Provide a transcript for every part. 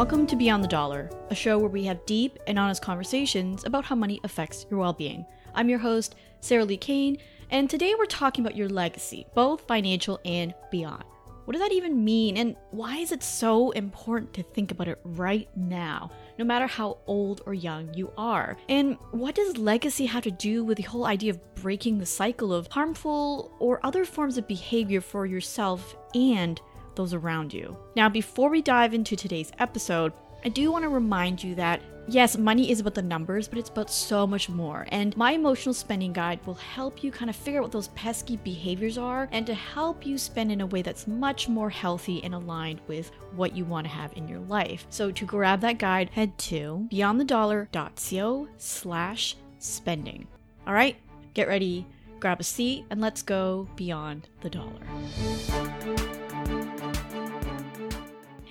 welcome to Beyond the Dollar, a show where we have deep and honest conversations about how money affects your well being. I'm your host, Sarah Li Cain, and today we're talking about your legacy, both financial and beyond. What does that even mean, and why is it so important to think about it right now, no matter how old or young you are? And what does legacy have to do with the whole idea of breaking the cycle of harmful or other forms of behavior for yourself and those around you? Now, before we dive into today's episode, I do want to remind you that yes, money is about the numbers, but it's about so much more. And my emotional spending guide will help you kind of figure out what those pesky behaviors are and to help you spend in a way that's much more healthy and aligned with what you want to have in your life. So to grab that guide, head to beyondthedollar.co slash spending. All right, get ready, grab a seat, and let's go beyond the dollar.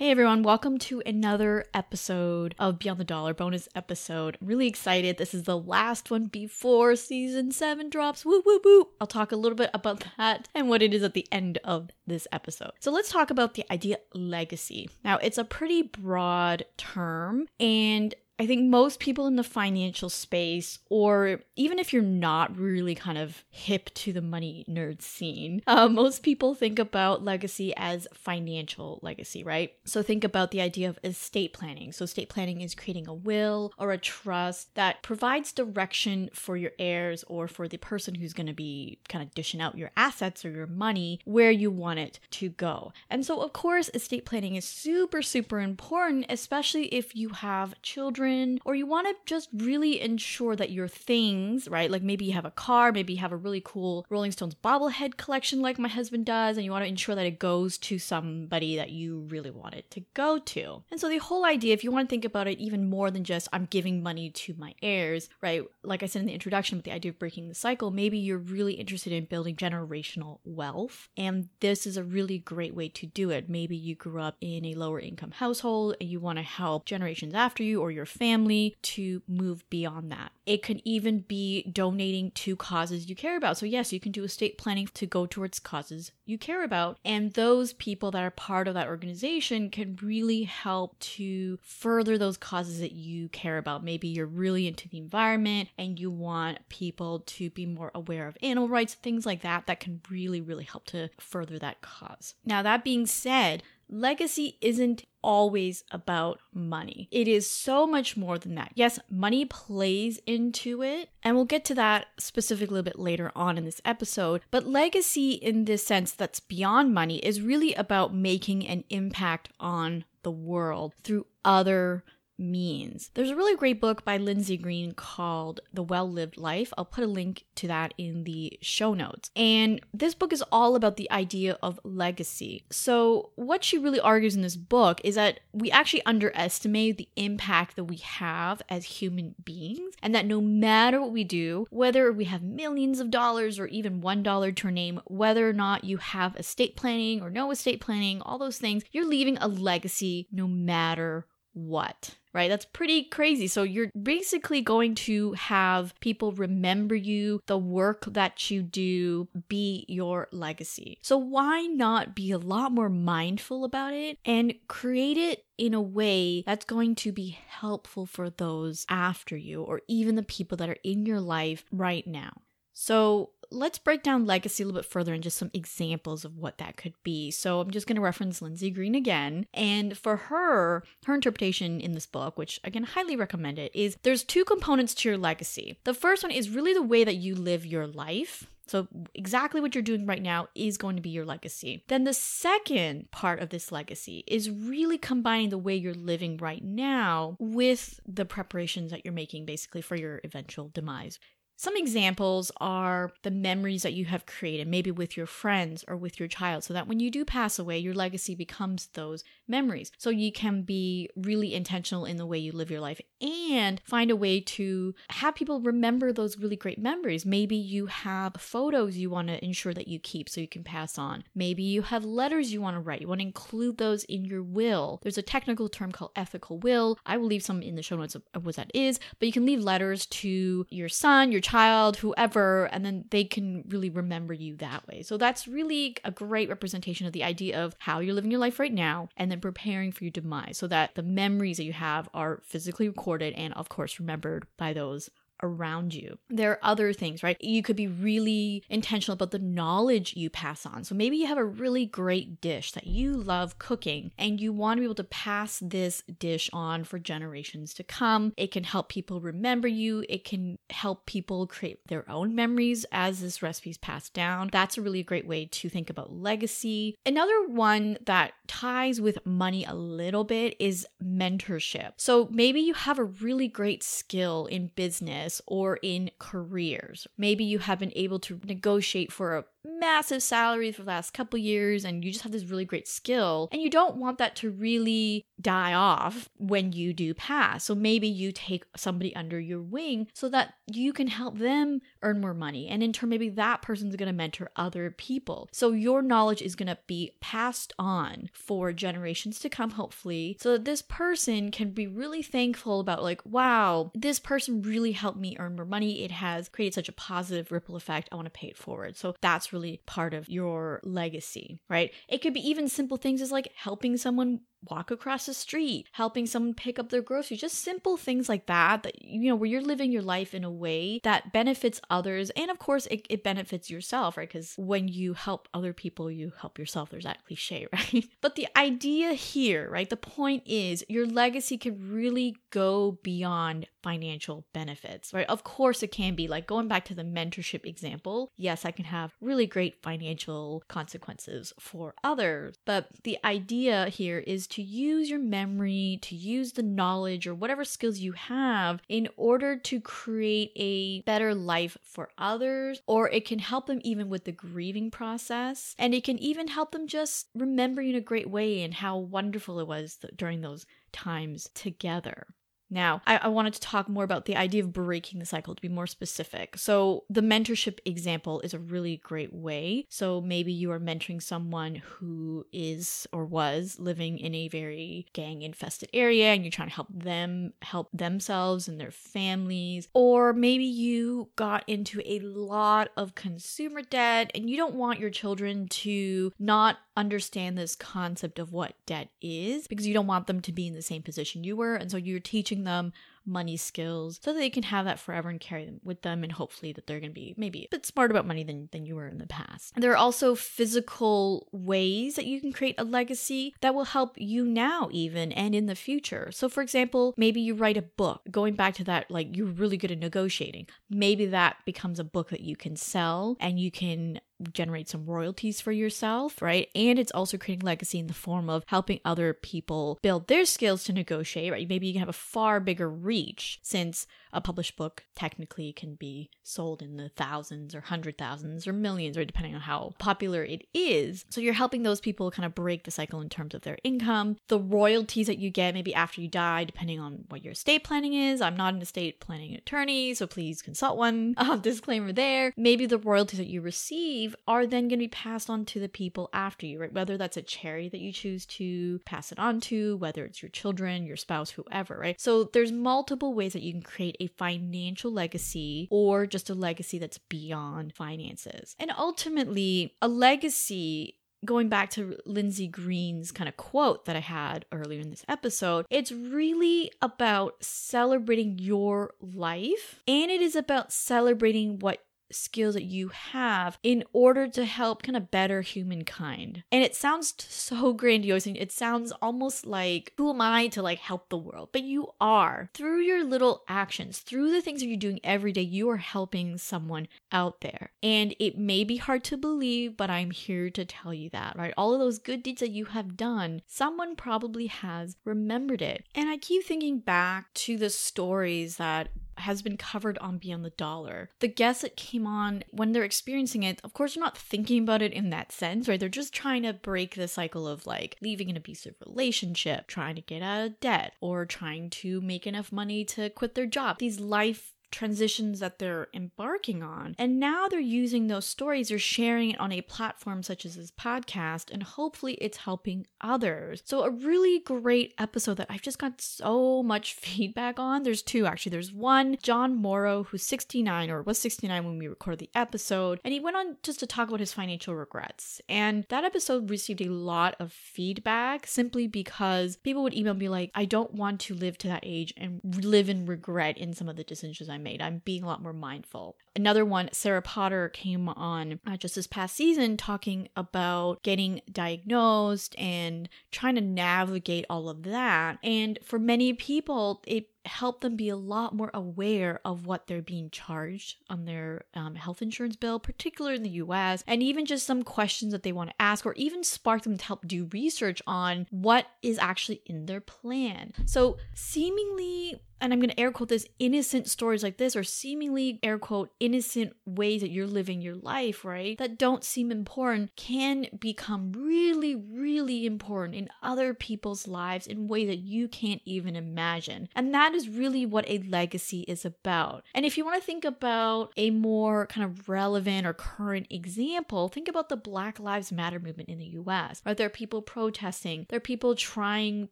Hey everyone, welcome to another episode of Beyond the Dollar bonus episode. I'm really excited. This is the last one before season 7 drops. Woo woo woo. I'll talk a little bit about that and what it is at the end of this episode. So let's talk about the idea legacy. Now, it's a pretty broad term and I think most people in the financial space, or even if you're not really kind of hip to the money nerd scene, uh, most people think about legacy as financial legacy, right? So think about the idea of estate planning. So, estate planning is creating a will or a trust that provides direction for your heirs or for the person who's going to be kind of dishing out your assets or your money where you want it to go. And so, of course, estate planning is super, super important, especially if you have children or you want to just really ensure that your things, right? Like maybe you have a car, maybe you have a really cool Rolling Stones bobblehead collection like my husband does, and you want to ensure that it goes to somebody that you really want it to go to. And so the whole idea, if you want to think about it even more than just I'm giving money to my heirs, right? Like I said in the introduction with the idea of breaking the cycle, maybe you're really interested in building generational wealth. And this is a really great way to do it. Maybe you grew up in a lower income household and you want to help generations after you or your family to move beyond that. It can even be donating to causes you care about. So, yes, you can do estate planning to go towards causes you care about. And those people that are part of that organization can really help to further those causes that you care about. Maybe you're really into the environment and you want people to be more aware of animal rights, things like that, that can really, really help to further that cause. Now, that being said, legacy isn't always about money. It is so much more than that. Yes, money plays into it, and we'll get to that specifically a little bit later on in this episode. But legacy, in this sense that's beyond money, is really about making an impact on the world through other means. There's a really great book by Lindsay Green called The Well Lived Life. I'll put a link to that in the show notes. And this book is all about the idea of legacy. So, what she really argues in this book is that we actually underestimate the impact that we have as human beings, and that no matter what we do, whether we have millions of dollars or even $1 to our name, whether or not you have estate planning or no estate planning, all those things, you're leaving a legacy no matter what right? That's pretty crazy. So you're basically going to have people remember you, the work that you do be your legacy. So why not be a lot more mindful about it and create it in a way that's going to be helpful for those after you or even the people that are in your life right now? So let's break down legacy a little bit further and just some examples of what that could be. So I'm just going to reference Lindsay Green again. And for her, her interpretation in this book, which again, highly recommend it, is there's two components to your legacy. The first one is really the way that you live your life. So, exactly what you're doing right now is going to be your legacy. Then, the second part of this legacy is really combining the way you're living right now with the preparations that you're making basically for your eventual demise. Some examples are the memories that you have created, maybe with your friends or with your child, so that when you do pass away, your legacy becomes those memories. So you can be really intentional in the way you live your life and find a way to have people remember those really great memories. Maybe you have photos you want to ensure that you keep so you can pass on. Maybe you have letters you want to write. You want to include those in your will. There's a technical term called ethical will. I will leave some in the show notes of what that is, but you can leave letters to your son, your child, whoever, and then they can really remember you that way. So that's really a great representation of the idea of how you're living your life right now and then preparing for your demise so that the memories that you have are physically recorded and, of course, remembered by those around you. There are other things, right? You could be really intentional about the knowledge you pass on. So maybe you have a really great dish that you love cooking and you want to be able to pass this dish on for generations to come. It can help people remember you, it can help people create their own memories as this recipe is passed down. That's a really great way to think about legacy. Another one that ties with money a little bit is mentorship. So maybe you have a really great skill in business business or in careers. Maybe you have been able to negotiate for a massive salaries for the last couple years and you just have this really great skill and you don't want that to really die off when you do pass. So maybe you take somebody under your wing so that you can help them earn more money and in turn maybe that person's going to mentor other people. So your knowledge is going to be passed on for generations to come hopefully so that this person can be really thankful about like wow, this person really helped me earn more money. It has created such a positive ripple effect. I want to pay it forward. So that's really part of your legacy, right? It could be even simple things as like helping someone walk across the street, helping someone pick up their groceries, just simple things like that, that, you know, where you're living your life in a way that benefits others. And of course, it, it benefits yourself, right? Because when you help other people, you help yourself. There's that cliche, right? But the idea here, right? The point is your legacy can really go beyond financial benefits, right? Of course, it can be like going back to the mentorship example. Yes, I can have really great financial consequences for others. But the idea here is to use your memory, to use the knowledge or whatever skills you have in order to create a better life for others, or it can help them even with the grieving process. And it can even help them just remember in a great way and how wonderful it was during those times together. Now, I, I, wanted to talk more about the idea of breaking the cycle to be more specific. So, the mentorship example is a really great way. So, maybe you are mentoring someone who is or was living in a very gang infested area and you're trying to help them help themselves and their families. Or maybe you got into a lot of consumer debt and you don't want your children to not understand this concept of what debt is because you don't want them to be in the same position you were. And so you're teaching them money skills so that they can have that forever and carry them with them and hopefully that they're going to be maybe a bit smart about money than, than you were in the past. There are also physical ways that you can create a legacy that will help you now even and in the future. So for example, maybe you write a book going back to that like you're really good at negotiating. Maybe that becomes a book that you can sell and you can generate some royalties for yourself, right? And it's also creating legacy in the form of helping other people build their skills to negotiate, right? Maybe you can have a far bigger reach since a published book technically can be sold in the thousands or hundred thousands or millions, or depending on how popular it is. So you're helping those people kind of break the cycle in terms of their income. The royalties that you get maybe after you die, depending on what your estate planning is. I'm not an estate planning attorney, so please consult one. Um, disclaimer there. Maybe the royalties that you receive are then going to be passed on to the people after you, right? Whether that's a charity that you choose to pass it on to, whether it's your children, your spouse, whoever, right? So there's multiple ways that you can create a financial legacy or just a legacy that's beyond finances. And ultimately, a legacy going back to Lindsay Green's kind of quote that I had earlier in this episode, it's really about celebrating your life and it is about celebrating what skills that you have in order to help kind of better humankind. And it sounds so grandiose and it sounds almost like who am I to like help the world? But you are. Through your little actions, through the things that you're doing every day, you are helping someone out there. And it may be hard to believe, but I'm here to tell you that, right? All of those good deeds that you have done, someone probably has remembered it. And I keep thinking back to the stories that has been covered on Beyond the Dollar. The guests that came on, when they're experiencing it, of course, they're not thinking about it in that sense, right? They're just trying to break the cycle of like leaving an abusive relationship, trying to get out of debt, or trying to make enough money to quit their job. These life transitions that they're embarking on. And now they're using those stories, they're sharing it on a platform such as this podcast, and hopefully it's helping others. So, a really great episode that I've just got so much feedback on. There's two actually. There's one, John Morrow, who's 69 or was 69 when we recorded the episode, and he went on just to talk about his financial regrets. And that episode received a lot of feedback simply because people would email me like, I don't want to live to that age and live in regret in some of the decisions I made. I'm being a lot more mindful. Another one, Sarah Potter came on uh, just this past season talking about getting diagnosed and trying to navigate all of that. And for many people, it help them be a lot more aware of what they're being charged on their um, health insurance bill, particularly in the US, and even just some questions that they want to ask, or even spark them to help do research on what is actually in their plan. So, seemingly and I'm going to air quote this innocent stories like this, or seemingly air quote innocent ways that you're living your life, right? That don't seem important can become really, really important in other people's lives in ways that you can't even imagine. And that is really what a legacy is about. And if you want to think about a more kind of relevant or current example, think about the Black Lives Matter movement in the US, right? There are people protesting, there are people trying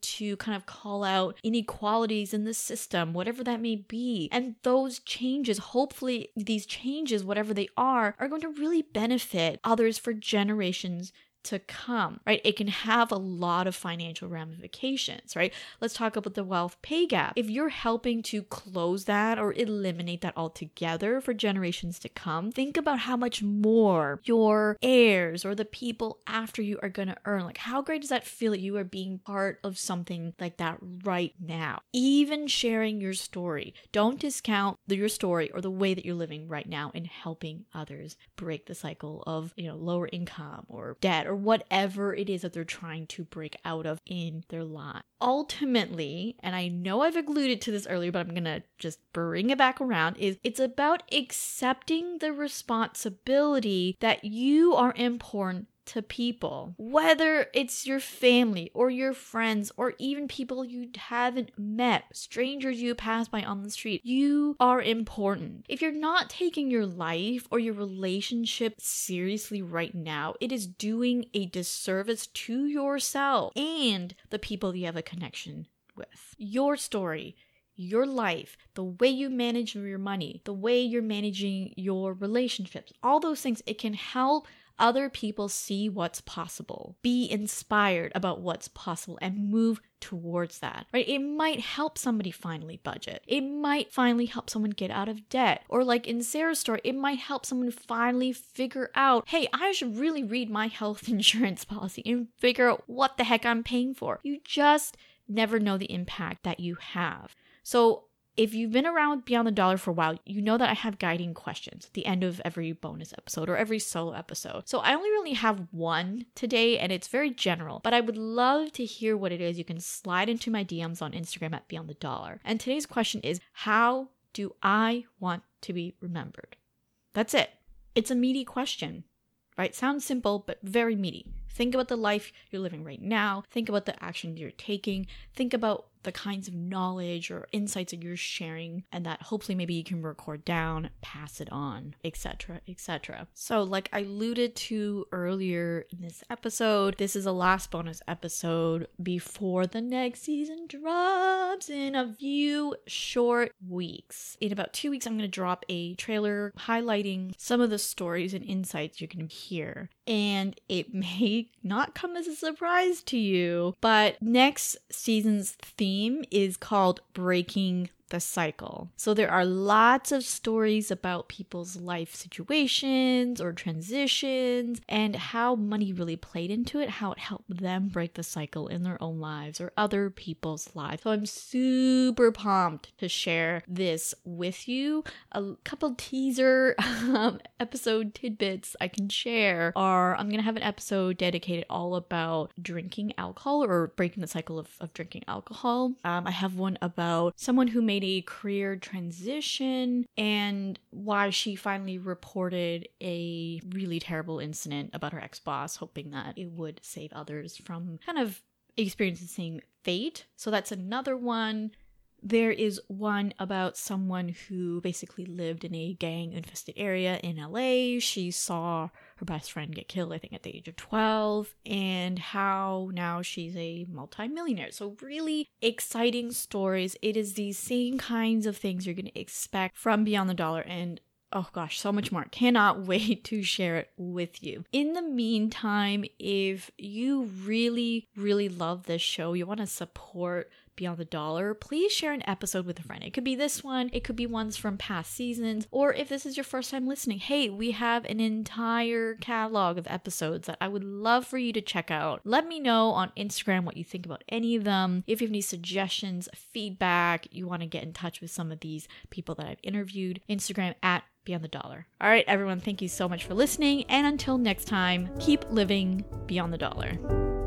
to kind of call out inequalities in the system system, whatever that may be. And those changes, hopefully, these changes, whatever they are, are going to really benefit others for generations to come, right? It can have a lot of financial ramifications, right? Let's talk about the wealth pay gap. If you're helping to close that or eliminate that altogether for generations to come, think about how much more your heirs or the people after you are going to earn. Like, how great does that feel that you are being part of something like that right now? Even sharing your story, don't discount your story or the way that you're living right now in helping others break the cycle of, you know, lower income or debt or whatever it is that they're trying to break out of in their life. Ultimately, and I know I've alluded to this earlier, but I'm gonna just bring it back around, is it's about accepting the responsibility that you are important to people, whether it's your family or your friends or even people you haven't met, strangers you pass by on the street. You are important. If you're not taking your life or your relationship seriously right now, it is doing a disservice to yourself and the people you have a connection with. Your story your life, the way you manage your money, the way you're managing your relationships, all those things, it can help other people see what's possible, be inspired about what's possible, and move towards that, right? It might help somebody finally budget. It might finally help someone get out of debt. Or, like in Sarah's story, it might help someone finally figure out hey, I should really read my health insurance policy and figure out what the heck I'm paying for. You just never know the impact that you have. So, if you've been around Beyond the Dollar for a while, you know that I have guiding questions at the end of every bonus episode or every solo episode. So I only really have one today and it's very general, but I would love to hear what it is. You can slide into my DMs on Instagram at Beyond the Dollar. And today's question is How do I want to be remembered? That's it. It's a meaty question, right? Sounds simple, but very meaty. Think about the life you're living right now. Think about the actions you're taking. Think about the kinds of knowledge or insights that you're sharing and that hopefully maybe you can record down, pass it on, etc., etc. So, like I alluded to earlier in this episode, this is the last bonus episode before the next season drops in a few short weeks. In about 2 weeks I'm going to drop a trailer highlighting some of the stories and insights you're going to hear. And it may not come as a surprise to you, but next season's theme theme is called Breaking the cycle. So there are lots of stories about people's life situations or transitions and how money really played into it, how it helped them break the cycle in their own lives or other people's lives. So I'm super pumped to share this with you. A couple teaser um, episode tidbits I can share are I'm going to have an episode dedicated all about drinking alcohol or breaking the cycle of, of drinking alcohol. Um, I have one about someone who made made a career transition and why she finally reported a really terrible incident about her ex boss, hoping that it would save others from kind of experiencing fate. So that's another one. There is one about someone who basically lived in a gang infested area in LA. She saw her best friend get killed, I think, at the age of 12, and how now she's a multimillionaire. So, really exciting stories. It is these same kinds of things you're going to expect from Beyond the Dollar. And oh gosh, so much more. Cannot wait to share it with you. In the meantime, if you really, really love this show, you want to support Beyond the Dollar, please share an episode with a friend. It could be this one, it could be ones from past seasons, or if this is your first time listening, hey, we have an entire catalog of episodes that I would love for you to check out. Let me know on Instagram what you think about any of them. If you have any suggestions, feedback, you want to get in touch with some of these people that I've interviewed, Instagram at Beyond the Dollar. All right, everyone, thank you so much for listening. And until next time, keep living beyond the dollar.